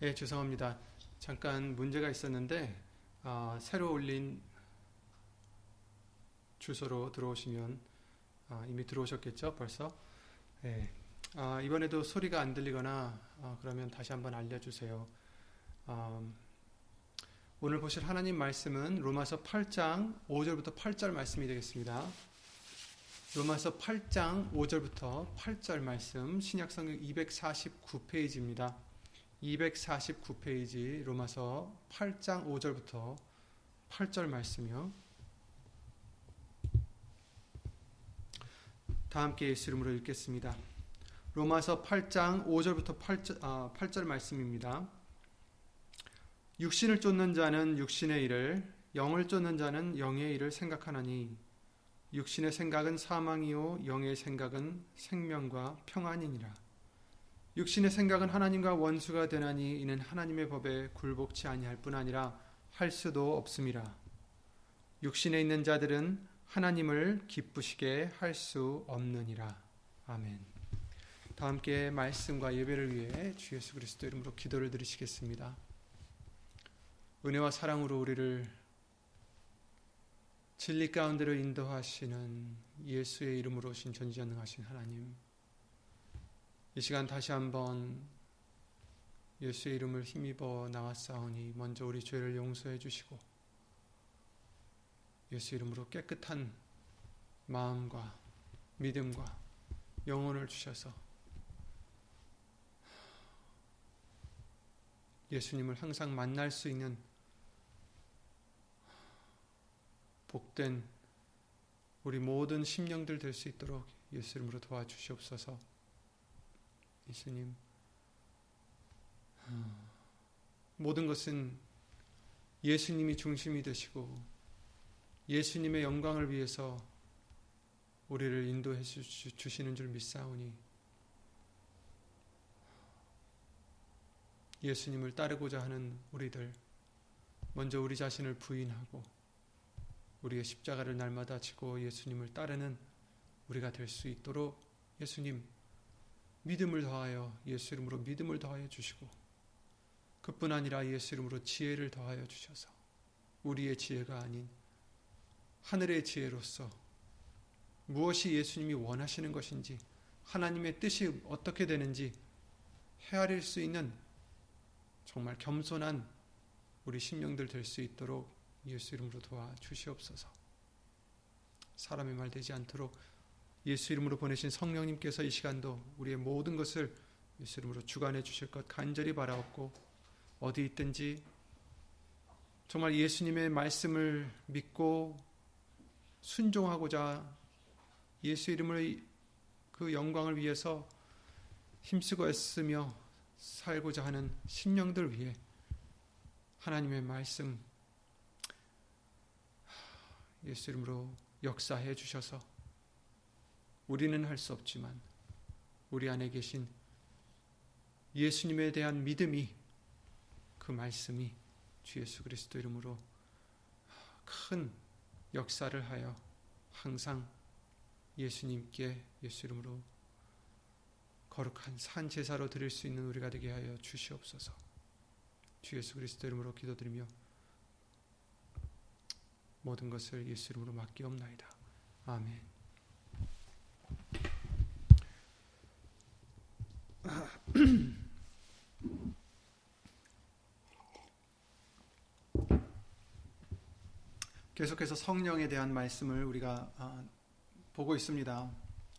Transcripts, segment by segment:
예, 죄송합니다. 잠깐 문제가 있었는데 아, 새로 올린 주소로 들어오시면 아, 이미 들어오셨겠죠, 벌써. 예. 아, 이번에도 소리가 안 들리거나 아, 그러면 다시 한번 알려주세요. 아, 오늘 보실 하나님 말씀은 로마서 8장 5절부터 8절 말씀이 되겠습니다. 로마서 8장 5절부터 8절 말씀 신약성경 249페이지입니다. 249페이지 로마서 8장 5절부터 8절 말씀이요. 다 함께 예수 이름으로 읽겠습니다. 로마서 8장 5절부터 8절, 아, 8절 말씀입니다. 육신을 쫓는 자는 육신의 일을 영을 쫓는 자는 영의 일을 생각하나니 육신의 생각은 사망이요 영의 생각은 생명과 평안이니라. 육신의 생각은 하나님과 원수가 되나니 이는 하나님의 법에 굴복치 아니할 뿐 아니라 할 수도 없음이라. 육신에 있는 자들은 하나님을 기쁘시게 할 수 없느니라. 아멘. 다 함께 말씀과 예배를 위해 주 예수 그리스도 이름으로 기도를 드리시겠습니다. 은혜와 사랑으로 우리를 진리 가운데로 인도하시는 예수의 이름으로 오신 전지전능하신 하나님 이 시간 다시 한번 예수의 이름을 힘입어 나왔사오니 먼저 우리 죄를 용서해 주시고 예수 이름으로 깨끗한 마음과 믿음과 영혼을 주셔서 예수님을 항상 만날 수 있는 복된 우리 모든 심령들 될 수 있도록 예수 이름으로 도와주시옵소서. 예수님, 모든 것은 예수님이 중심이 되시고 예수님의 영광을 위해서 우리를 인도해 주시는 줄 믿사오니 예수님을 따르고자 하는 우리들 먼저 우리 자신을 부인하고 우리의 십자가를 날마다 지고 예수님을 따르는 우리가 될 수 있도록 예수님 믿음을 더하여 예수 이름으로 믿음을 더하여 주시고 그뿐 아니라 예수 이름으로 지혜를 더하여 주셔서 우리의 지혜가 아닌 하늘의 지혜로서 무엇이 예수님이 원하시는 것인지 하나님의 뜻이 어떻게 되는지 헤아릴 수 있는 정말 겸손한 우리 심령들 될 수 있도록 예수 이름으로 도와 주시옵소서. 사람의 말 되지 않도록 예수 이름으로 보내신 성령님께서 이 시간도 우리의 모든 것을 예수 이름으로 주관해 주실 것 간절히 바라옵고 어디 있든지 정말 예수님의 말씀을 믿고 순종하고자 예수 이름을 그 영광을 위해서 힘쓰고 애쓰며 살고자 하는 심령들 위해 하나님의 말씀 예수 이름으로 역사해 주셔서 우리는 할 수 없지만 우리 안에 계신 예수님에 대한 믿음이 그 말씀이 주 예수 그리스도 이름으로 큰 역사를 하여 항상 예수님께 예수 이름으로 거룩한 산 제사로 드릴 수 있는 우리가 되게 하여 주시옵소서. 주 예수 그리스도 이름으로 기도드리며 모든 것을 예수 이름으로 맡기옵나이다. 아멘. 계속해서 성령에 대한 말씀을 우리가 아, 보고 있습니다.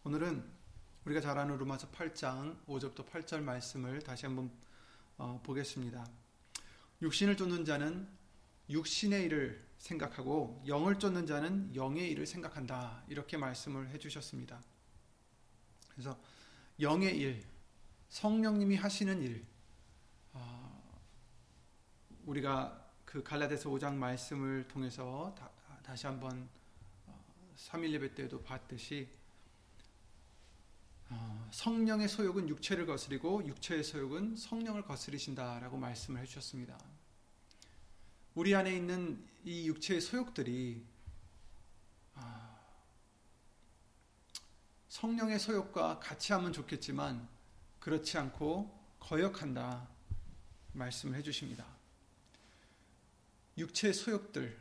오늘은 우리가 잘 아는 로마서 8장 5절부터 8절 말씀을 다시 한번 어, 보겠습니다. 육신을 쫓는 자는 육신의 일을 생각하고 영을 쫓는 자는 영의 일을 생각한다. 이렇게 말씀을 해 주셨습니다. 그래서 영의 일, 성령님이 하시는 일, 어, 우리가 그 갈라데서 5장 말씀을 통해서 다, 시 한번 3일 예배 때도 봤듯이 어, 성령의 소욕은 육체를 거스리고 육체의 소욕은 성령을 거스리신다라고 말씀을 해주셨습니다. 우리 안에 있는 이 육체의 소욕들이 아, 성령의 소욕과 같이 하면 좋겠지만 그렇지 않고 거역한다. 말씀을 해주십니다. 육체 소욕들,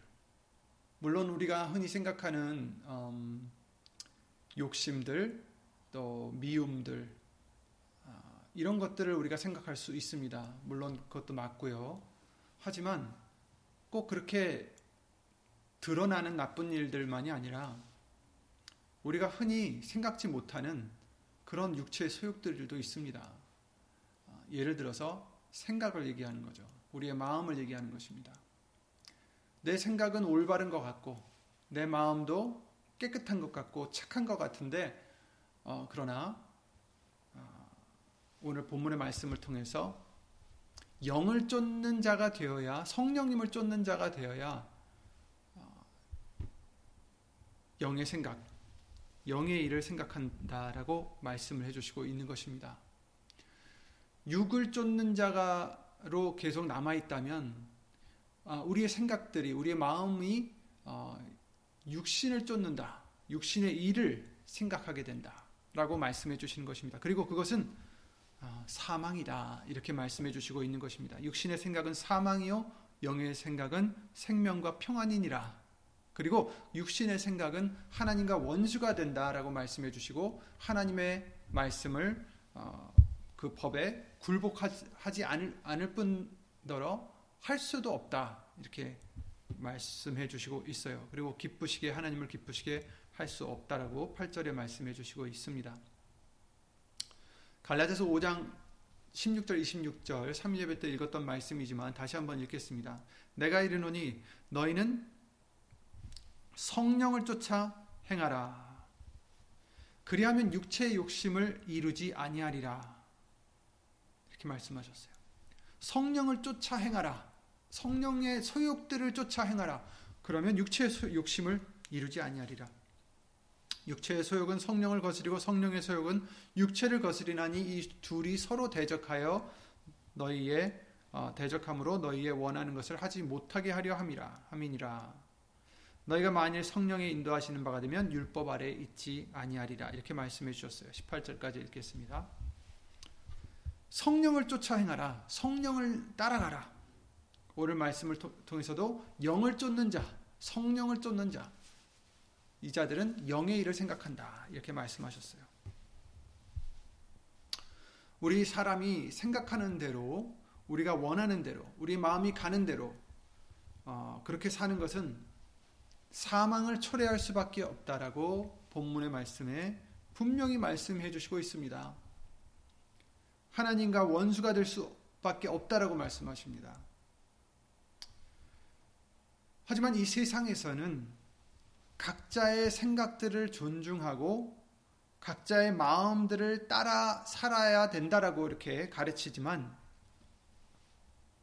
물론 우리가 흔히 생각하는 음, 욕심들, 또 미움들, 아, 이런 것들을 우리가 생각할 수 있습니다. 물론 그것도 맞고요. 하지만 꼭 그렇게 드러나는 나쁜 일들만이 아니라 우리가 흔히 생각지 못하는 그런 육체의 소욕들도 있습니다. 아, 예를 들어서 생각을 얘기하는 거죠. 우리의 마음을 얘기하는 것입니다. 내 생각은 올바른 것 같고 내 마음도 깨끗한 것 같고 착한 것 같은데 어, 그러나 어, 오늘 본문의 말씀을 통해서 영을 쫓는 자가 되어야 성령님을 쫓는 자가 되어야 어, 영의 생각, 영의 일을 생각한다라고 말씀을 해주시고 있는 것입니다. 육을 쫓는 자가로 계속 남아 있다면 아, 우리의 생각들이 우리의 마음이 어, 육신을 쫓는다. 육신의 일을 생각하게 된다라고 말씀해 주시는 것입니다. 그리고 그것은 어, 사망이다. 이렇게 말씀해 주시고 있는 것입니다. 육신의 생각은 사망이요 영의 생각은 생명과 평안이니라. 그리고 육신의 생각은 하나님과 원수가 된다라고 말씀해 주시고 하나님의 말씀을 어, 그 법에 굴복하지 않을, 않을 뿐더러 할 수도 없다. 이렇게 말씀해 주시고 있어요. 그리고 기쁘시게 하나님을 기쁘시게 할 수 없다라고 8절에 말씀해 주시고 있습니다. 갈라디아서 5장 16절 26절 3예배 때 읽었던 말씀이지만 다시 한번 읽겠습니다. 내가 이르노니 너희는 성령을 쫓아 행하라. 그리하면 육체의 욕심을 이루지 아니하리라. 이렇게 말씀하셨어요. 성령을 쫓아 행하라. 성령의 소욕들을 쫓아 행하라. 그러면 육체의 욕심을 이루지 아니하리라. 육체의 소욕은 성령을 거스리고 성령의 소욕은 육체를 거스리나니 이 둘이 서로 대적하여 너희의 어, 대적함으로 너희의 원하는 것을 하지 못하게 하려 함이라 함이니라. 너희가 만일 성령의 인도하시는 바가 되면 율법 아래 있지 아니하리라. 이렇게 말씀해 주셨어요. 18절까지 읽겠습니다. 성령을 쫓아 행하라. 성령을 따라가라. 오늘 말씀을 통해서도 영을 쫓는 자, 성령을 쫓는 자, 이 자들은 영의 일을 생각한다. 이렇게 말씀하셨어요. 우리 사람이 생각하는 대로, 우리가 원하는 대로, 우리 마음이 가는 대로, 어, 그렇게 사는 것은 사망을 초래할 수밖에 없다라고 본문의 말씀에 분명히 말씀해 주시고 있습니다. 하나님과 원수가 될 수밖에 없다라고 말씀하십니다. 하지만 이 세상에서는 각자의 생각들을 존중하고 각자의 마음들을 따라 살아야 된다라고 이렇게 가르치지만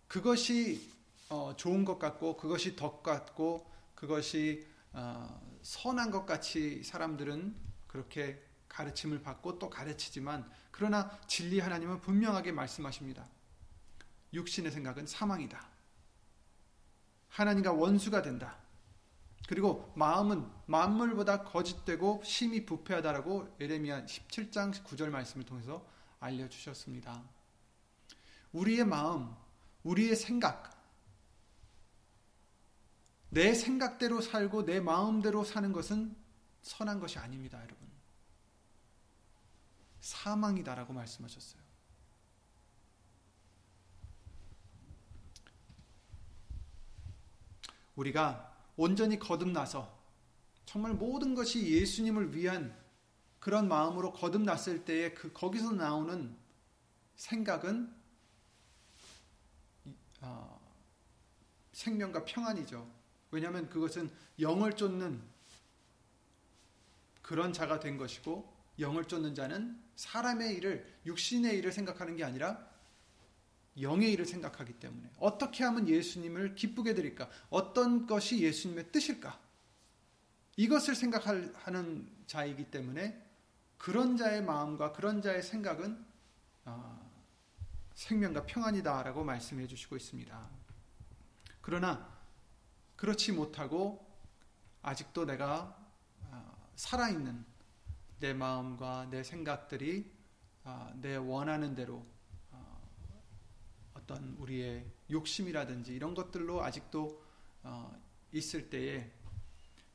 그것이 어, 좋은 것 같고 그것이 덕 같고 그것이 어, 선한 것 같이 사람들은 그렇게 가르침을 받고 또 가르치지만 그러나 진리 하나님은 분명하게 말씀하십니다. 육신의 생각은 사망이다. 하나님과 원수가 된다. 그리고 마음은 만물보다 거짓되고 심히 부패하다라고 에레미야 17장 9절 말씀을 통해서 알려 주셨습니다. 우리의 마음, 우리의 생각, 내 생각대로 살고 내 마음대로 사는 것은 선한 것이 아닙니다, 여러분. 사망이다라고 말씀하셨어요. 우리가 온전히 거듭나서 정말 모든 것이 예수님을 위한 그런 마음으로 거듭났을 때에 그 거기서 나오는 생각은 어, 생명과 평안이죠. 왜냐하면 그것은 영을 쫓는 그런 자가 된 것이고 영을 쫓는 자는 사람의 일을 육신의 일을 생각하는 게 아니라 영의 일을 생각하기 때문에 어떻게 하면 예수님을 기쁘게 드릴까? 어떤 것이 예수님의 뜻일까? 이것을 생각하는 자이기 때문에 그런 자의 마음과 그런 자의 생각은 어, 생명과 평안이다라고 말씀해 주시고 있습니다. 그러나 그렇지 못하고 아직도 내가 어, 살아있는 내 마음과 내 생각들이 어, 내 원하는 대로 어떤 우리의 욕심이라든지 이런 것들로 아직도 어, 있을 때에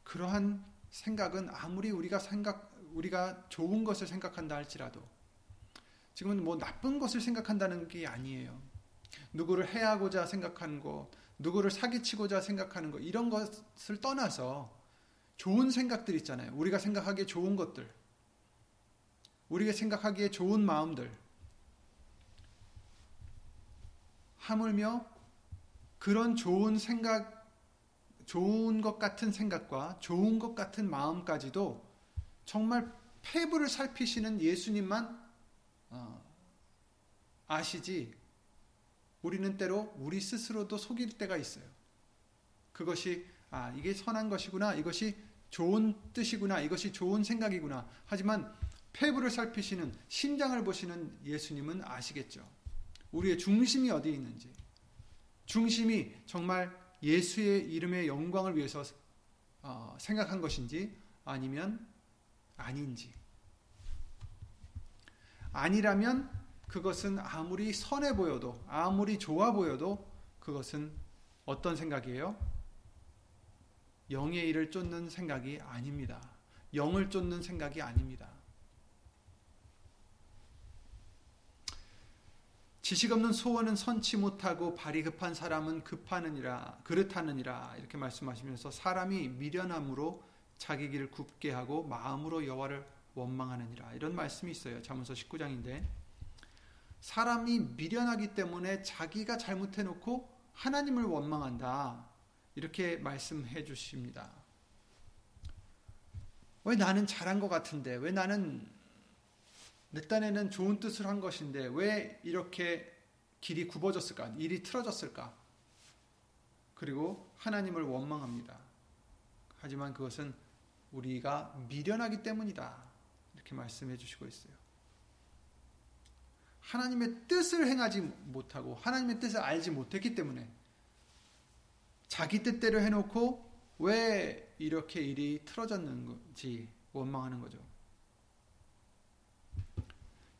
그러한 생각은 아무리 우리가 생각 우리가 좋은 것을 생각한다 할지라도 지금은 뭐 나쁜 것을 생각한다는 게 아니에요. 누구를 해하고자 생각하는 것, 누구를 사기치고자 생각하는 것 이런 것을 떠나서 좋은 생각들 있잖아요. 우리가 생각하기에 좋은 것들, 우리가 생각하기에 좋은 마음들, 하물며 그런 좋은 생각, 좋은 것 같은 생각과 좋은 것 같은 마음까지도 정말 폐부를 살피시는 예수님만 어, 아시지 우리는 때로 우리 스스로도 속일 때가 있어요. 그것이 아 이게 선한 것이구나 이것이 좋은 뜻이구나 이것이 좋은 생각이구나 하지만 폐부를 살피시는 심장을 보시는 예수님은 아시겠죠. 우리의 중심이 어디에 있는지 중심이 정말 예수의 이름의 영광을 위해서 어, 생각한 것인지 아니면 아닌지 아니라면 그것은 아무리 선해 보여도 아무리 좋아 보여도 그것은 어떤 생각이에요? 영의 일을 쫓는 생각이 아닙니다. 영을 쫓는 생각이 아닙니다. 지식 없는 소원은 선치 못하고 발이 급한 사람은 급하느니라 그릇하느니라 이렇게 말씀하시면서 사람이 미련함으로 자기 길을 굽게 하고 마음으로 여호와를 원망하느니라 이런 말씀이 있어요. 잠언서 19장인데 사람이 미련하기 때문에 자기가 잘못해 놓고 하나님을 원망한다. 이렇게 말씀해 주십니다. 왜 나는 잘한 것 같은데 왜 나는 내 딴에는 좋은 뜻을 한 것인데 왜 이렇게 길이 굽어졌을까? 일이 틀어졌을까? 그리고 하나님을 원망합니다. 하지만 그것은 우리가 미련하기 때문이다. 이렇게 말씀해 주시고 있어요. 하나님의 뜻을 행하지 못하고 하나님의 뜻을 알지 못했기 때문에 자기 뜻대로 해놓고 왜 이렇게 일이 틀어졌는지 원망하는 거죠.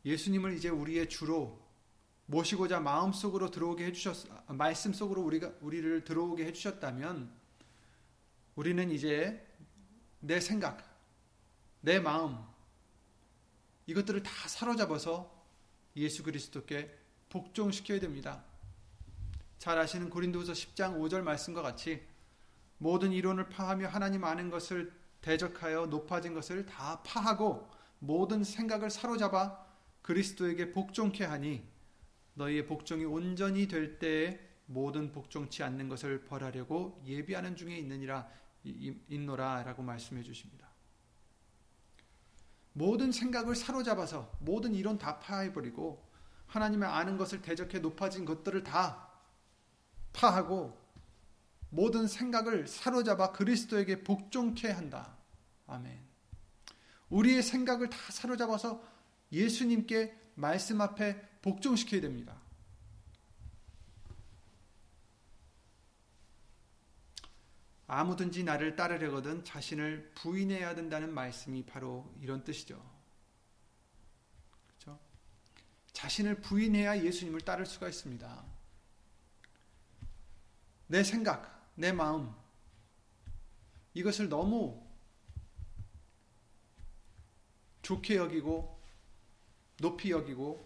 예수님을 이제 우리의 주로 모시고자 마음 속으로 들어오게 해주셨, 말씀 속으로 우리가 우리를 들어오게 해주셨다면 우리는 이제 내 생각, 내 마음 이것들을 다 사로잡아서 예수 그리스도께 복종시켜야 됩니다. 잘 아시는 고린도후서 10장 5절 말씀과 같이 모든 이론을 파하며 하나님 아는 것을 대적하여 높아진 것을 다 파하고 모든 생각을 사로잡아 그리스도에게 복종케 하니 너희의 복종이 온전히 될 때에 모든 복종치 않는 것을 벌하려고 예비하는 중에 있느니라 있노라라고 말씀해 주십니다. 모든 생각을 사로잡아서 모든 이론 다 파해버리고 하나님의 아는 것을 대적해 높아진 것들을 다 파하고 모든 생각을 사로잡아 그리스도에게 복종케 한다. 아멘. 우리의 생각을 다 사로잡아서 예수님께 말씀 앞에 복종시켜야 됩니다. 아무든지 나를 따르려거든 자신을 부인해야 된다는 말씀이 바로 이런 뜻이죠. 그렇죠? 자신을 부인해야 예수님을 따를 수가 있습니다. 내 생각, 내 마음 이것을 너무 좋게 여기고 높이 여기고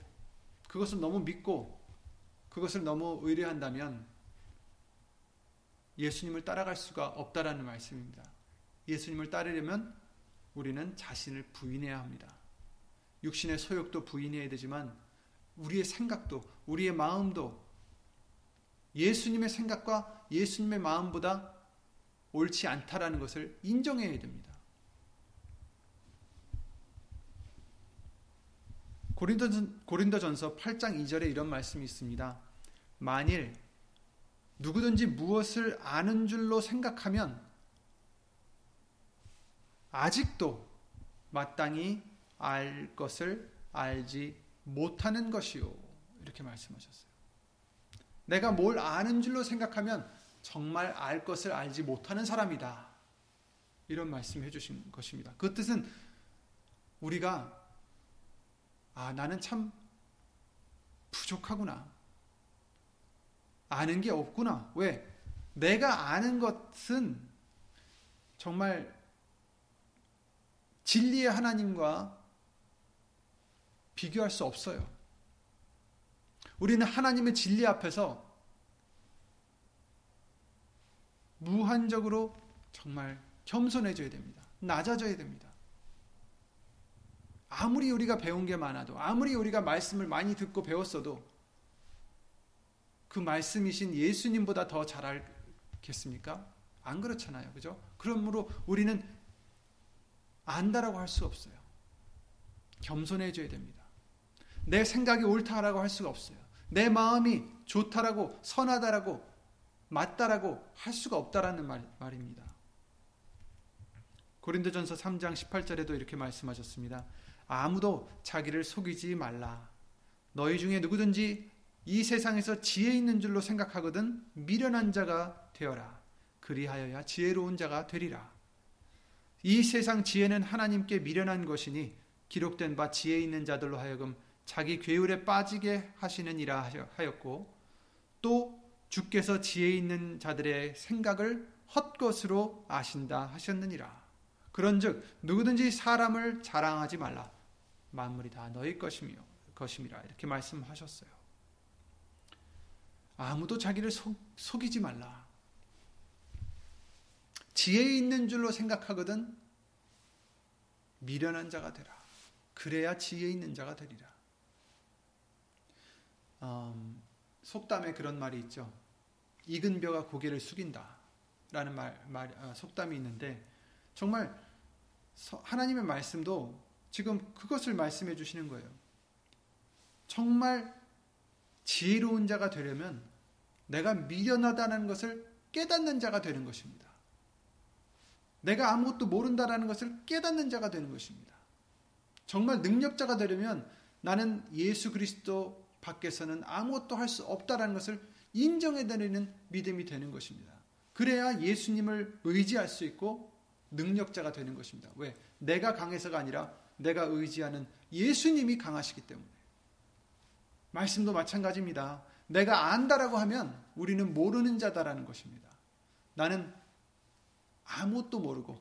그것을 너무 믿고 그것을 너무 의뢰한다면 예수님을 따라갈 수가 없다라는 말씀입니다. 예수님을 따르려면 우리는 자신을 부인해야 합니다. 육신의 소욕도 부인해야 되지만 우리의 생각도 우리의 마음도 예수님의 생각과 예수님의 마음보다 옳지 않다라는 것을 인정해야 됩니다. 고린도전서 8장 2절에 이런 말씀이 있습니다. 만일 누구든지 무엇을 아는 줄로 생각하면 아직도 마땅히 알 것을 알지 못하는 것이요. 이렇게 말씀하셨어요. 내가 뭘 아는 줄로 생각하면 정말 알 것을 알지 못하는 사람이다. 이런 말씀해 주신 것입니다. 그 뜻은 우리가 아, 나는 참 부족하구나. 아는 게 없구나. 왜? 내가 아는 것은 정말 진리의 하나님과 비교할 수 없어요. 우리는 하나님의 진리 앞에서 무한적으로 정말 겸손해져야 됩니다. 낮아져야 됩니다. 아무리 우리가 배운 게 많아도, 아무리 우리가 말씀을 많이 듣고 배웠어도, 그 말씀이신 예수님보다 더 잘 알겠습니까? 안 그렇잖아요. 그죠? 그러므로 우리는 안다라고 할 수 없어요. 겸손해져야 됩니다. 내 생각이 옳다라고 할 수가 없어요. 내 마음이 좋다라고, 선하다라고, 맞다라고 할 수가 없다라는 말, 말입니다. 고린도전서 3장 18절에도 이렇게 말씀하셨습니다. 아무도 자기를 속이지 말라. 너희 중에 누구든지 이 세상에서 지혜 있는 줄로 생각하거든 미련한 자가 되어라. 그리하여야 지혜로운 자가 되리라. 이 세상 지혜는 하나님께 미련한 것이니 기록된 바 지혜 있는 자들로 하여금 자기 괴울에 빠지게 하시느니라 하였고 또 주께서 지혜 있는 자들의 생각을 헛것으로 아신다 하셨느니라. 그런즉 누구든지 사람을 자랑하지 말라. 만물이 다 너희 것이며 것임이라 이렇게 말씀하셨어요. 아무도 자기를 속, 속이지 말라. 지혜 있는 줄로 생각하거든 미련한 자가 되라. 그래야 지혜 있는 자가 되리라. 음, 속담에 그런 말이 있죠. 익은 벼가 고개를 숙인다. 라는 말, 말 아, 속담이 있는데 정말 하나님의 말씀도 지금 그것을 말씀해 주시는 거예요. 정말 지혜로운 자가 되려면 내가 미련하다는 것을 깨닫는 자가 되는 것입니다. 내가 아무것도 모른다라는 것을 깨닫는 자가 되는 것입니다. 정말 능력자가 되려면 나는 예수 그리스도 밖에서는 아무것도 할 수 없다라는 것을 인정해 드리는 믿음이 되는 것입니다. 그래야 예수님을 의지할 수 있고 능력자가 되는 것입니다. 왜? 내가 강해서가 아니라 내가 의지하는 예수님이 강하시기 때문에. 말씀도 마찬가지입니다. 내가 안다라고 하면 우리는 모르는 자다라는 것입니다. 나는 아무것도 모르고,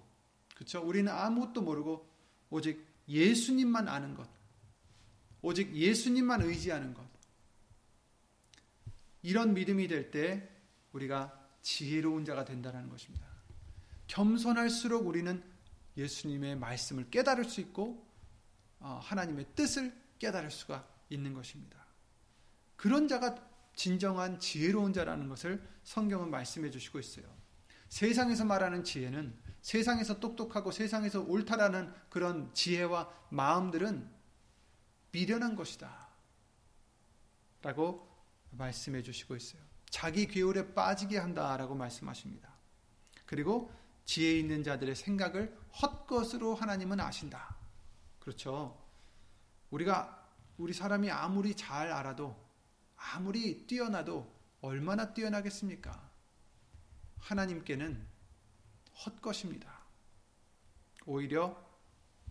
그렇죠? 우리는 아무것도 모르고 오직 예수님만 아는 것, 오직 예수님만 의지하는 것. 이런 믿음이 될 때 우리가 지혜로운 자가 된다는 것입니다. 겸손할수록 우리는 예수님의 말씀을 깨달을 수 있고 어, 하나님의 뜻을 깨달을 수가 있는 것입니다. 그런 자가 진정한 지혜로운 자라는 것을 성경은 말씀해 주시고 있어요. 세상에서 말하는 지혜는 세상에서 똑똑하고 세상에서 옳다라는 그런 지혜와 마음들은 미련한 것이다. 라고 말씀해 주시고 있어요. 자기 괴울에 빠지게 한다라고 말씀하십니다. 그리고 지혜 있는 자들의 생각을 헛것으로 하나님은 아신다. 그렇죠. 우리가 우리 사람이 아무리 잘 알아도 아무리 뛰어나도 얼마나 뛰어나겠습니까? 하나님께는 헛것입니다. 오히려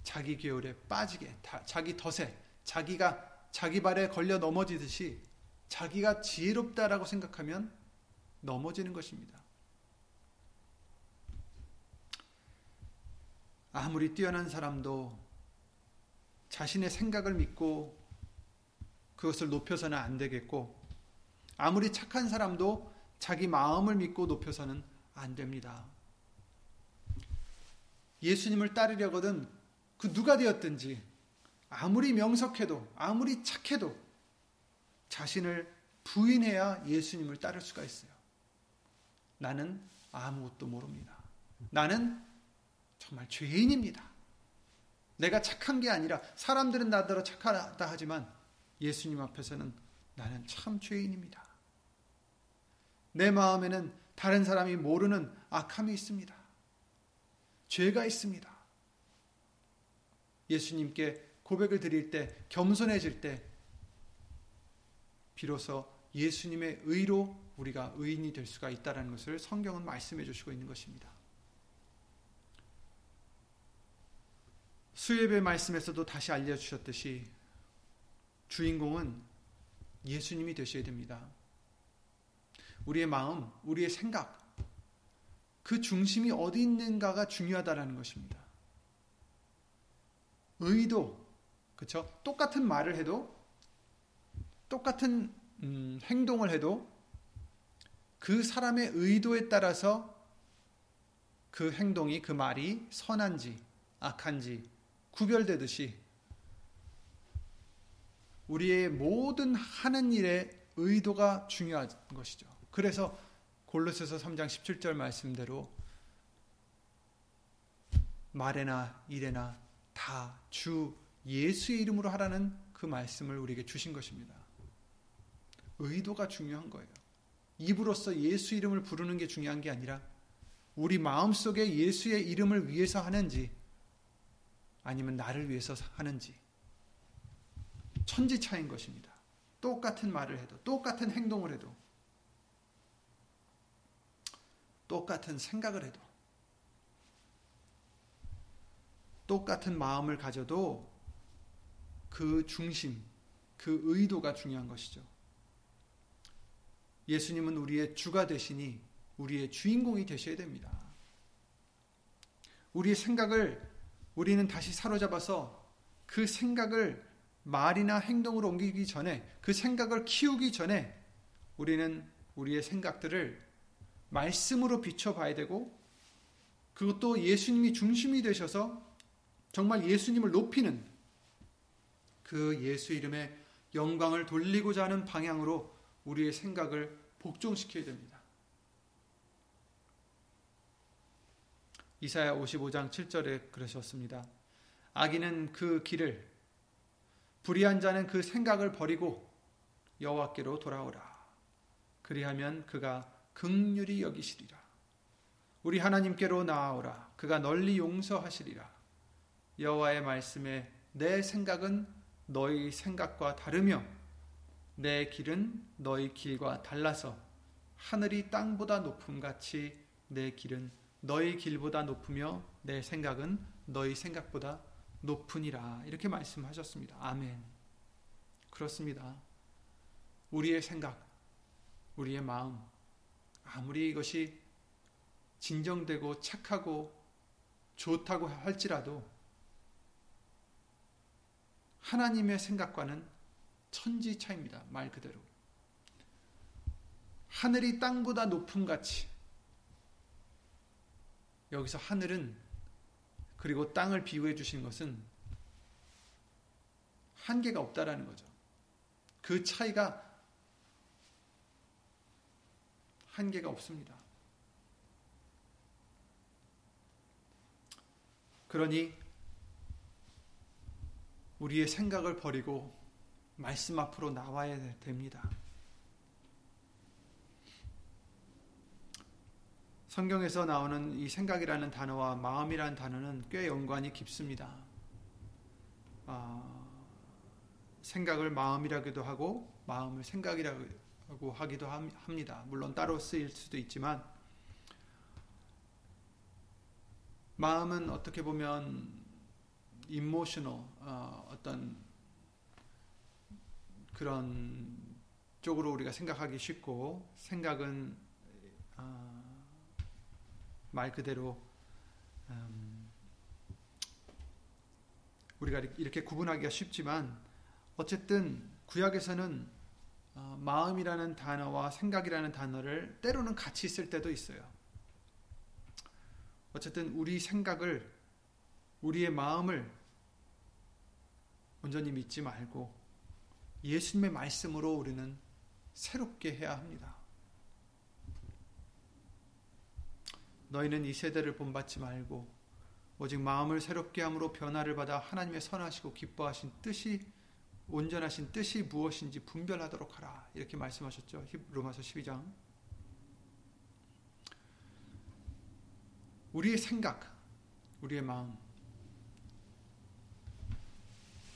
자기 계열에 빠지게, 자기 덫에, 자기가 자기 발에 걸려 넘어지듯이 자기가 지혜롭다라고 생각하면 넘어지는 것입니다. 아무리 뛰어난 사람도 자신의 생각을 믿고 그것을 높여서는 안 되겠고, 아무리 착한 사람도 자기 마음을 믿고 높여서는 안 됩니다. 예수님을 따르려거든 그 누가 되었든지 아무리 명석해도 아무리 착해도 자신을 부인해야 예수님을 따를 수가 있어요. 나는 아무것도 모릅니다. 나는 정말 죄인입니다. 내가 착한 게 아니라 사람들은 나더러 착하다 하지만 예수님 앞에서는 나는 참 죄인입니다. 내 마음에는 다른 사람이 모르는 악함이 있습니다. 죄가 있습니다. 예수님께 고백을 드릴 때, 겸손해질 때, 비로소 예수님의 의로 우리가 의인이 될 수가 있다는 것을 성경은 말씀해 주시고 있는 것입니다. 수예배 말씀에서도 다시 알려주셨듯이 주인공은 예수님이 되셔야 됩니다. 우리의 마음, 우리의 생각, 그 중심이 어디 있는가가 중요하다라는 것입니다. 의도, 그렇죠? 똑같은 말을 해도 똑같은 음, 행동을 해도 그 사람의 의도에 따라서 그 행동이 그 말이 선한지 악한지 구별되듯이 우리의 모든 하는 일의 의도가 중요한 것이죠. 그래서 골로새서 3장 17절 말씀대로 말에나 일에나 다 주 예수의 이름으로 하라는 그 말씀을 우리에게 주신 것입니다. 의도가 중요한 거예요. 입으로써 예수 이름을 부르는 게 중요한 게 아니라 우리 마음속에 예수의 이름을 위해서 하는지 아니면 나를 위해서 하는지 천지 차인 것입니다. 똑같은 말을 해도 똑같은 행동을 해도 똑같은 생각을 해도 똑같은 마음을 가져도 그 중심, 그 의도가 중요한 것이죠. 예수님은 우리의 주가 되시니 우리의 주인공이 되셔야 됩니다. 우리의 생각을 우리는 다시 사로잡아서 그 생각을 말이나 행동으로 옮기기 전에 그 생각을 키우기 전에 우리는 우리의 생각들을 말씀으로 비춰봐야 되고 그것도 예수님이 중심이 되셔서 정말 예수님을 높이는 그 예수 이름의 영광을 돌리고자 하는 방향으로 우리의 생각을 복종시켜야 됩니다. 이사야 55장 7절에 그러셨습니다. 악인은 그 길을 불의한 자는 그 생각을 버리고 여호와께로 돌아오라. 그리하면 그가 극률이 여기시리라. 우리 하나님께로 나아오라. 그가 널리 용서하시리라. 여호와의 말씀에 내 생각은 너희 생각과 다르며 내 길은 너희 길과 달라서 하늘이 땅보다 높음 같이 내 길은 너희 길보다 높으며 내 생각은 너희 생각보다 높으니라 이렇게 말씀하셨습니다. 아멘. 그렇습니다. 우리의 생각, 우리의 마음 아무리 이것이 진정되고 착하고 좋다고 할지라도 하나님의 생각과는 천지 차입니다. 말 그대로. 하늘이 땅보다 높음 같이 여기서 하늘은 그리고 땅을 비유해 주신 것은 한계가 없다라는 거죠. 그 차이가 한계가 없습니다. 그러니 우리의 생각을 버리고 말씀 앞으로 나와야 됩니다. 성경에서 나오는 이 생각이라는 단어와 마음이라는 단어는 꽤 연관이 깊습니다. 아, 생각을 마음이라기도 하고 마음을 생각이라고 하기도 합니다. 물론 따로 쓰일 수도 있지만 마음은 어떻게 보면 emotional 어, 어떤 그런 쪽으로 우리가 생각하기 쉽고 생각은 어, 말 그대로 음, 우리가 이렇게 구분하기가 쉽지만 어쨌든 구약에서는 어, 마음이라는 단어와 생각이라는 단어를 때로는 같이 쓸 때도 있어요. 어쨌든 우리 생각을 우리의 마음을 온전히 믿지 말고 예수님의 말씀으로 우리는 새롭게 해야 합니다. 너희는 이 세대를 본받지 말고 오직 마음을 새롭게 함으로 변화를 받아 하나님의 선하시고 기뻐하신 뜻이 온전하신 뜻이 무엇인지 분별하도록 하라. 이렇게 말씀하셨죠. 로마서 12장. 우리의 생각, 우리의 마음.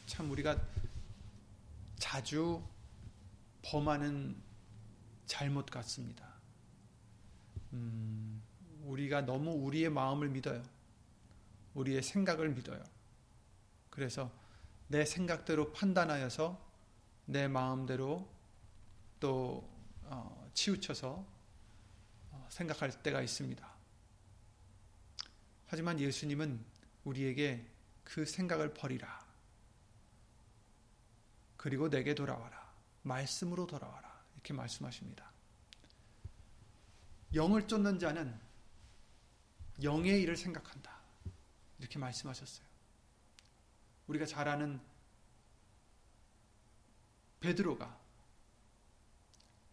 참 우리가 자주 범하는 잘못 같습니다. 음, 우리가 너무 우리의 마음을 믿어요. 우리의 생각을 믿어요. 그래서 내 생각대로 판단하여서 내 마음대로 또 어, 치우쳐서 어, 생각할 때가 있습니다. 하지만 예수님은 우리에게 그 생각을 버리라. 그리고 내게 돌아와라. 말씀으로 돌아와라. 이렇게 말씀하십니다. 영을 쫓는 자는 영의 일을 생각한다. 이렇게 말씀하셨어요. 우리가 잘 아는 베드로가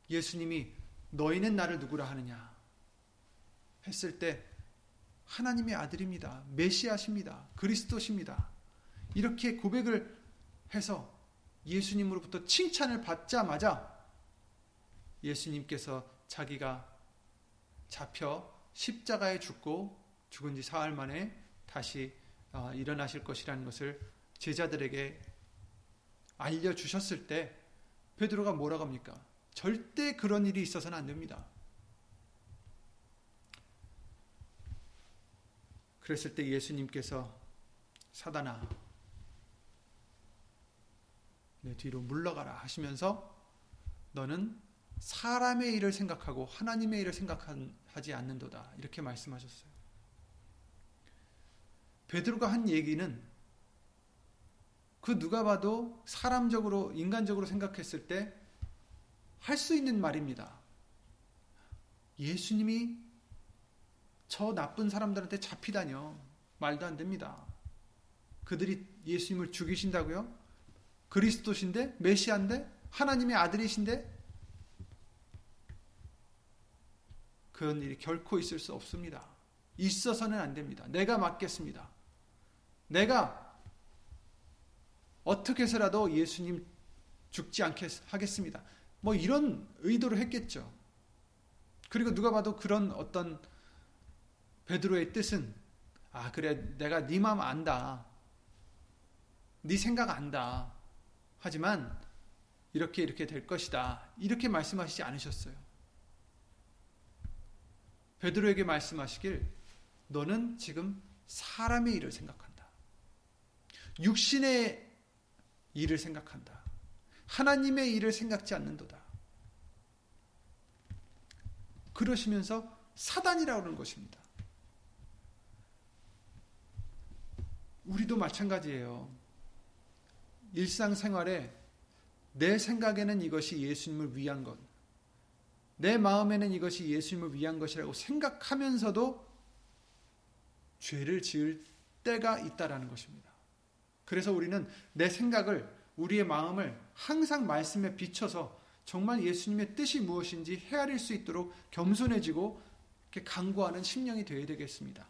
예수님이 너희는 나를 누구라 하느냐 했을 때 하나님의 아들입니다. 메시아십니다. 그리스도십니다. 이렇게 고백을 해서 예수님으로부터 칭찬을 받자마자 예수님께서 자기가 잡혀 십자가에 죽고 죽은 지 사흘 만에 다시 어, 일어나실 것이라는 것을 제자들에게 알려주셨을 때 베드로가 뭐라고 합니까? 절대 그런 일이 있어서는 안 됩니다. 그랬을 때 예수님께서 사단아 내 뒤로 물러가라 하시면서 너는 사람의 일을 생각하고 하나님의 일을 생각하지 않는도다 이렇게 말씀하셨어요. 베드로가 한 얘기는 그 누가 봐도 사람적으로 인간적으로 생각했을 때 할 수 있는 말입니다. 예수님이 저 나쁜 사람들한테 잡히다뇨. 말도 안 됩니다. 그들이 예수님을 죽이신다고요? 그리스도신데? 메시아인데? 하나님의 아들이신데? 그런 일이 결코 있을 수 없습니다. 있어서는 안 됩니다. 내가 맡겠습니다. 내가 어떻게 해서라도 예수님 죽지 않게 하겠습니다. 뭐 이런 의도를 했겠죠. 그리고 누가 봐도 그런 어떤 베드로의 뜻은 아 그래 내가 네 마음 안다. 네 생각 안다. 하지만 이렇게 이렇게 될 것이다. 이렇게 말씀하시지 않으셨어요. 베드로에게 말씀하시길 너는 지금 사람의 일을 생각한다. 육신의 일을 생각한다. 하나님의 일을 생각지 않는도다. 그러시면서 사단이라고 하는 것입니다. 우리도 마찬가지예요. 일상생활에 내 생각에는 이것이 예수님을 위한 것, 내 마음에는 이것이 예수님을 위한 것이라고 생각하면서도 죄를 지을 때가 있다라는 것입니다. 그래서 우리는 내 생각을 우리의 마음을 항상 말씀에 비춰서 정말 예수님의 뜻이 무엇인지 헤아릴 수 있도록 겸손해지고 강구하는 심령이 되어야 되겠습니다.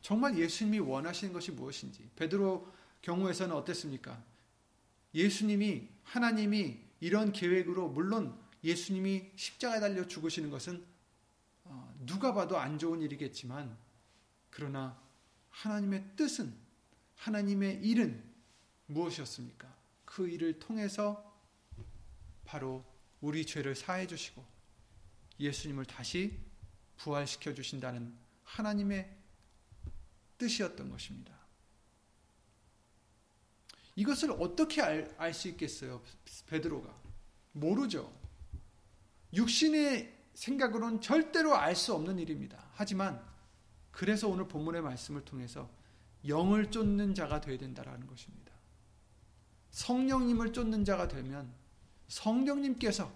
정말 예수님이 원하시는 것이 무엇인지 베드로 경우에서는 어땠습니까? 예수님이 하나님이 이런 계획으로 물론 예수님이 십자가에 달려 죽으시는 것은 어, 누가 봐도 안 좋은 일이겠지만 그러나 하나님의 뜻은 하나님의 일은 무엇이었습니까? 그 일을 통해서 바로 우리 죄를 사해 주시고 예수님을 다시 부활시켜 주신다는 하나님의 뜻이었던 것입니다. 이것을 어떻게 알 수 있겠어요? 베드로가 모르죠. 육신의 생각으로는 절대로 알 수 없는 일입니다. 하지만 그래서 오늘 본문의 말씀을 통해서 영을 쫓는 자가 되어야 된다라는 것입니다. 성령님을 쫓는 자가 되면 성령님께서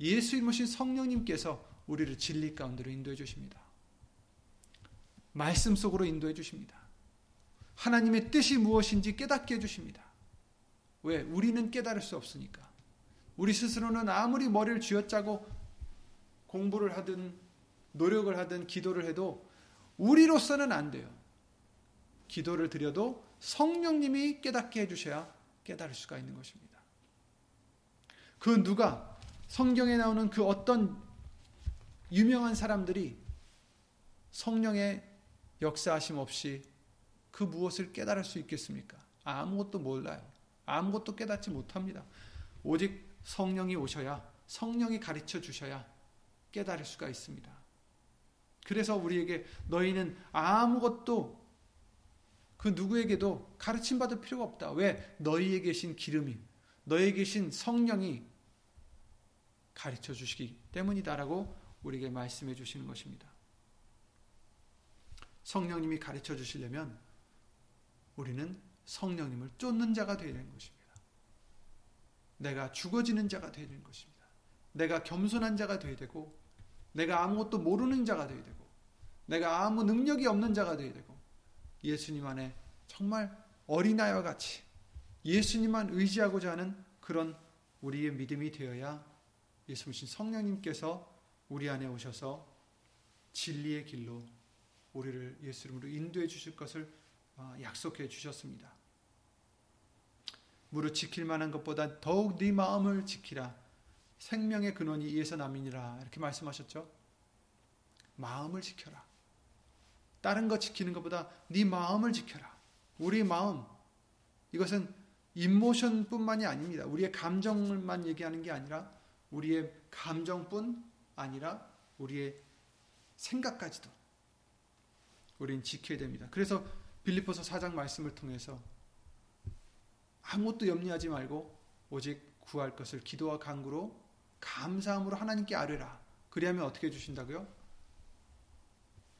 예수님이신 성령님께서 우리를 진리 가운데로 인도해 주십니다. 말씀 속으로 인도해 주십니다. 하나님의 뜻이 무엇인지 깨닫게 해 주십니다. 왜? 우리는 깨달을 수 없으니까. 우리 스스로는 아무리 머리를 쥐어짜고 공부를 하든 노력을 하든 기도를 해도 우리로서는 안 돼요. 기도를 드려도 성령님이 깨닫게 해주셔야 깨달을 수가 있는 것입니다. 그 누가 성경에 나오는 그 어떤 유명한 사람들이 성령의 역사하심 없이 그 무엇을 깨달을 수 있겠습니까? 아무것도 몰라요. 아무것도 깨닫지 못합니다. 오직 성령이 오셔야 성령이 가르쳐 주셔야 깨달을 수가 있습니다. 그래서 우리에게 너희는 아무것도 그 누구에게도 가르침 받을 필요가 없다. 왜? 너희에 계신 기름이, 너희에 계신 성령이 가르쳐 주시기 때문이다라고 우리에게 말씀해 주시는 것입니다. 성령님이 가르쳐 주시려면 우리는 성령님을 쫓는 자가 되는 것입니다. 내가 죽어지는 자가 되는 것입니다. 내가 겸손한 자가 되야 되고 내가 아무것도 모르는 자가 되야 되고 내가 아무 능력이 없는 자가 되야 되고 예수님 안에 정말 어린아이와 같이 예수님만 의지하고자 하는 그런 우리의 믿음이 되어야 예수님 성령님께서 우리 안에 오셔서 진리의 길로 우리를 예수 이름으로 인도해 주실 것을 아, 약속해 주셨습니다. 무릇 지킬 만한 것보다 더욱 네 마음을 지키라. 생명의 근원이 이에서 남이니라. 이렇게 말씀하셨죠. 마음을 지켜라. 다른 것 지키는 것보다 네 마음을 지켜라. 우리 마음 이것은 임모션뿐만이 아닙니다. 우리의 감정만 얘기하는 게 아니라 우리의 감정뿐 아니라 우리의 생각까지도 우리는 지켜야 됩니다. 그래서 빌리포서 4장 말씀을 통해서 아무것도 염려하지 말고 오직 구할 것을 기도와 간구로 감사함으로 하나님께 아뢰라. 그리하면 어떻게 주신다고요?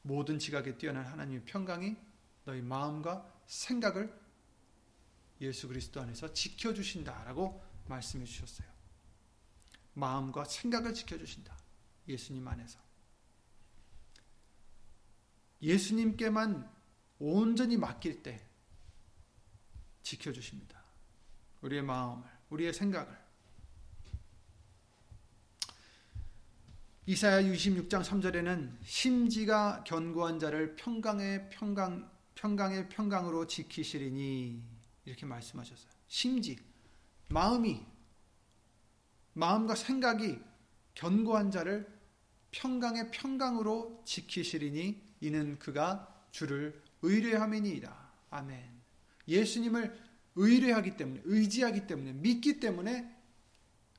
모든 지각에 뛰어난 하나님의 평강이 너희 마음과 생각을 예수 그리스도 안에서 지켜 주신다라고 말씀해 주셨어요. 마음과 생각을 지켜 주신다. 예수님 안에서. 예수님께만 온전히 맡길 때 지켜주십니다. 우리의 마음을, 우리의 생각을. 이사야 66장 3절에는 심지가 견고한 자를 평강의 평강 평강의 평강으로 지키시리니 이렇게 말씀하셨어요. 심지 마음이 마음과 생각이 견고한 자를 평강의 평강으로 지키시리니 이는 그가 주를 의뢰함이니이다. 아멘. 예수님을 의뢰하기 때문에 의지하기 때문에 믿기 때문에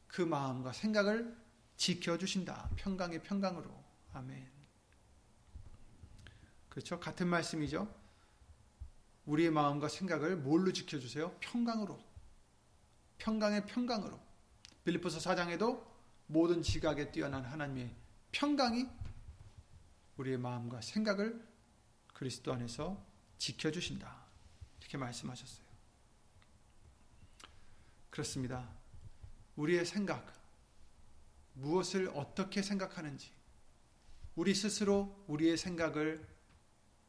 그 마음과 생각을 지켜 주신다. 평강의 평강으로. 아멘. 그렇죠? 같은 말씀이죠. 우리의 마음과 생각을 뭘로 지켜 주세요? 평강으로. 평강의 평강으로. 빌리포스 4장에도 모든 지각에 뛰어난 하나님의 평강이 우리의 마음과 생각을 그리스도 안에서 지켜주신다. 이렇게 말씀하셨어요. 그렇습니다. 우리의 생각, 무엇을 어떻게 생각하는지 우리 스스로 우리의 생각을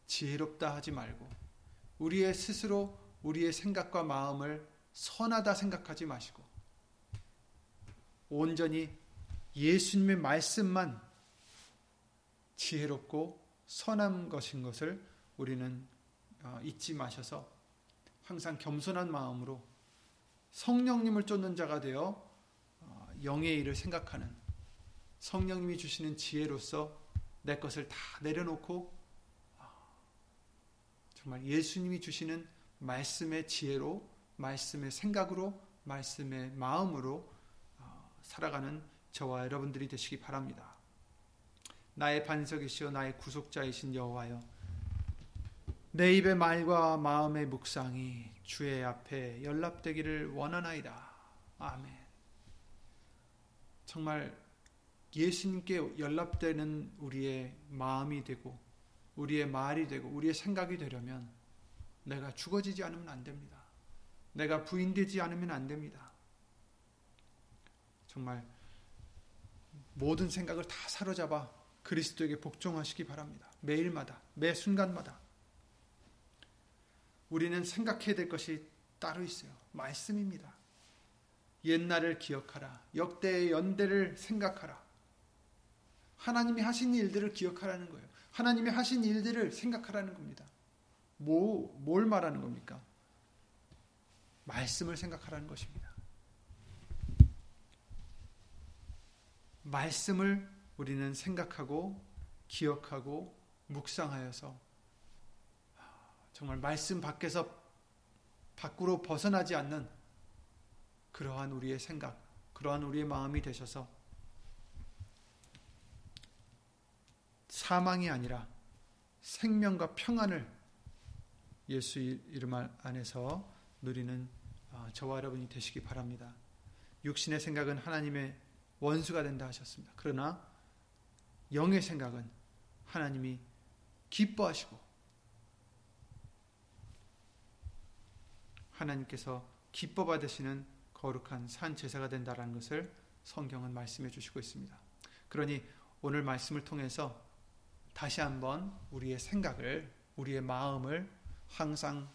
지혜롭다 하지 말고 우리의 스스로 우리의 생각과 마음을 선하다 생각하지 마시고 온전히 예수님의 말씀만 지혜롭고 선한 것인 것을 우리는 어, 잊지 마셔서 항상 겸손한 마음으로 성령님을 쫓는 자가 되어 어, 영의 일을 생각하는 성령님이 주시는 지혜로서 내 것을 다 내려놓고 아, 정말 예수님이 주시는 말씀의 지혜로 말씀의 생각으로 말씀의 마음으로 아, 살아가는 저와 여러분들이 되시기 바랍니다. 나의 반석이시여 나의 구속자이신 여호와여 내 입의 말과 마음의 묵상이 주의 앞에 연락되기를 원하나이다. 아멘. 정말 예수님께 연락되는 우리의 마음이 되고 우리의 말이 되고 우리의 생각이 되려면 내가 죽어지지 않으면 안 됩니다. 내가 부인되지 않으면 안 됩니다. 정말 모든 생각을 다 사로잡아 그리스도에게 복종하시기 바랍니다. 매일마다, 매 순간마다. 우리는 생각해야 될 것이 따로 있어요. 말씀입니다. 옛날을 기억하라. 역대의 연대를 생각하라. 하나님이 하신 일들을 기억하라는 거예요. 하나님이 하신 일들을 생각하라는 겁니다. 뭐, 뭘 말하는 겁니까? 말씀을 생각하라는 것입니다. 말씀을 우리는 생각하고 기억하고 묵상하여서 정말 말씀 밖에서 밖으로 벗어나지 않는 그러한 우리의 생각, 그러한 우리의 마음이 되셔서 사망이 아니라 생명과 평안을 예수 이름 안에서 누리는 아, 저와 여러분이 되시기 바랍니다. 육신의 생각은 하나님의 원수가 된다 하셨습니다. 그러나 영의 생각은 하나님이 기뻐하시고 하나님께서 기뻐 받으시는 거룩한 산 제사가 된다라는 것을 성경은 말씀해 주시고 있습니다. 그러니 오늘 말씀을 통해서 다시 한번 우리의 생각을 우리의 마음을 항상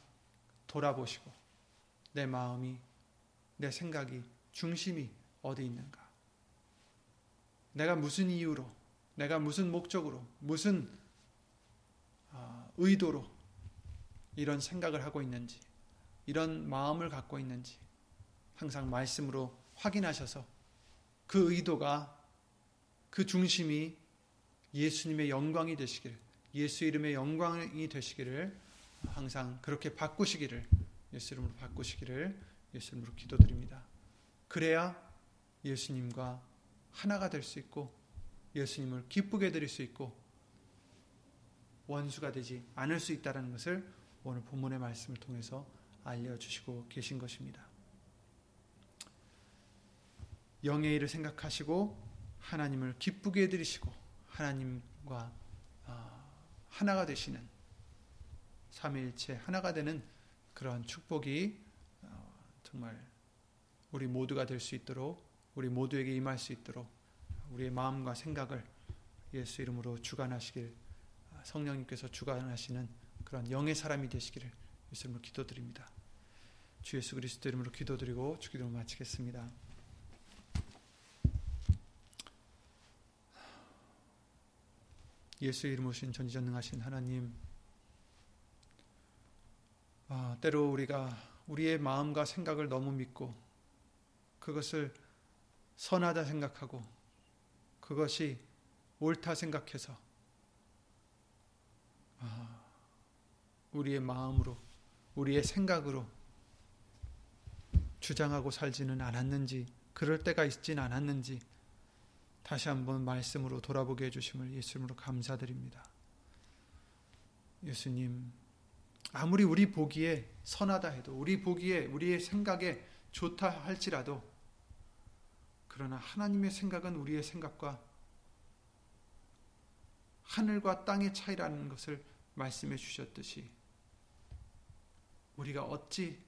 돌아보시고 내 마음이 내 생각이 중심이 어디 있는가? 내가 무슨 이유로 내가 무슨 목적으로 무슨 아, 의도로 이런 생각을 하고 있는지 이런 마음을 갖고 있는지 항상 말씀으로 확인하셔서 그 의도가 그 중심이 예수님의 영광이 되시기를 예수 이름의 영광이 되시기를 항상 그렇게 바꾸시기를 예수 이름으로 바꾸시기를 예수 이름으로 기도드립니다. 그래야 예수님과 하나가 될 수 있고 예수님을 기쁘게 드릴 수 있고 원수가 되지 않을 수 있다는 것을 오늘 본문의 말씀을 통해서 알려주시고 계신 것입니다. 영의 일을 생각하시고 하나님을 기쁘게 해드리시고 하나님과 아, 하나가 되시는 삼위일체 하나가 되는 그러한 축복이 어, 정말 우리 모두가 될 수 있도록 우리 모두에게 임할 수 있도록 우리의 마음과 생각을 예수 이름으로 주관하시길 아, 성령님께서 주관하시는 그런 영의 사람이 되시기를 예수님으로 기도드립니다. 주 예수 그리스도 이름으로 기도드리고 주기도 마치겠습니다. 예수 이름 오신 전지전능하신 하나님 아, 때로 우리가 우리의 마음과 생각을 너무 믿고 그것을 선하다 생각하고 그것이 옳다 생각해서 아, 우리의 마음으로 우리의 생각으로 주장하고 살지는 않았는지 그럴 때가 있진 않았는지 다시 한번 말씀으로 돌아보게 해주심을 예수님으로 감사드립니다. 예수님, 아무리 우리 보기에 선하다 해도, 우리 보기에, 우리의 생각에 좋다 할지라도, 그러나 하나님의 생각은 우리의 생각과 하늘과 땅의 차이라는 것을 말씀해 주셨듯이, 우리가 어찌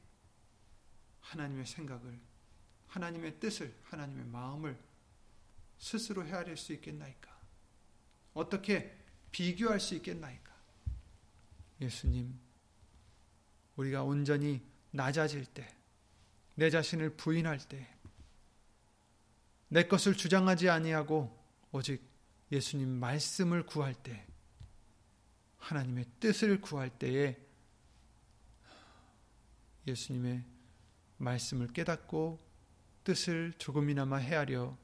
하나님의 생각을, 하나님의 뜻을, 하나님의 마음을 스스로 헤아릴 수 있겠나이까? 어떻게 비교할 수 있겠나이까? 예수님, 우리가 온전히 낮아질 때, 내 자신을 부인할 때, 내 것을 주장하지 아니하고 오직 예수님 말씀을 구할 때, 하나님의 뜻을 구할 때에 예수님의 말씀을 깨닫고 뜻을 조금이나마 헤아려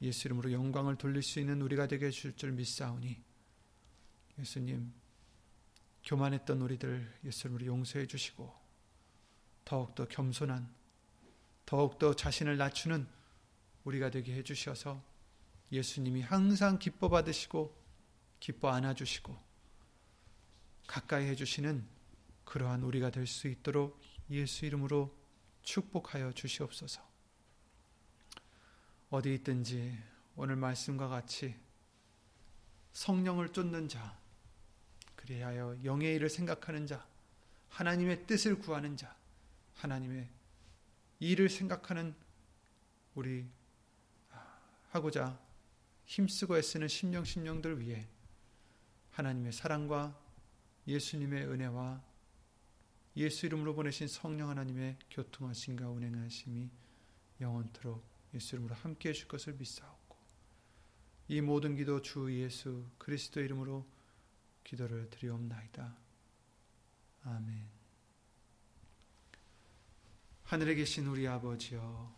예수 이름으로 영광을 돌릴 수 있는 우리가 되게 해줄 줄 믿사오니 예수님 교만했던 우리들 예수 이름으로 용서해 주시고 더욱더 겸손한 더욱더 자신을 낮추는 우리가 되게 해 주셔서 예수님이 항상 기뻐 받으시고 기뻐 안아 주시고 가까이 해 주시는 그러한 우리가 될 수 있도록 예수 이름으로 축복하여 주시옵소서. 어디 있든지 오늘 말씀과 같이 성령을 쫓는 자, 그리하여 영의 일을 생각하는 자, 하나님의 뜻을 구하는 자, 하나님의 일을 생각하는 우리 하고자 힘쓰고 애쓰는 심령 심령들 위해 하나님의 사랑과 예수님의 은혜와 예수 이름으로 보내신 성령 하나님의 교통하심과 운행하심이 영원토록 예수 이름으로 함께 해 줄 것을 믿사옵고 이 모든 기도 주 예수 그리스도 이름으로 기도를 드리옵나이다. 아멘. 하늘에 계신 우리 아버지여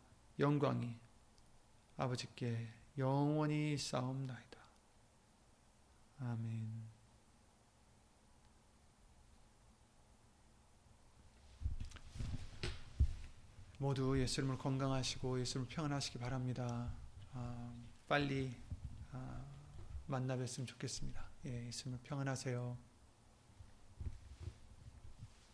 영광이 아버지께 영원히 싸움나이다. 아멘. 모두 예수님을 건강하시고 예수님을 평안하시기 바랍니다. 아, 빨리 아, 만나 뵀으면 좋겠습니다. 예, 예수님을 평안하세요.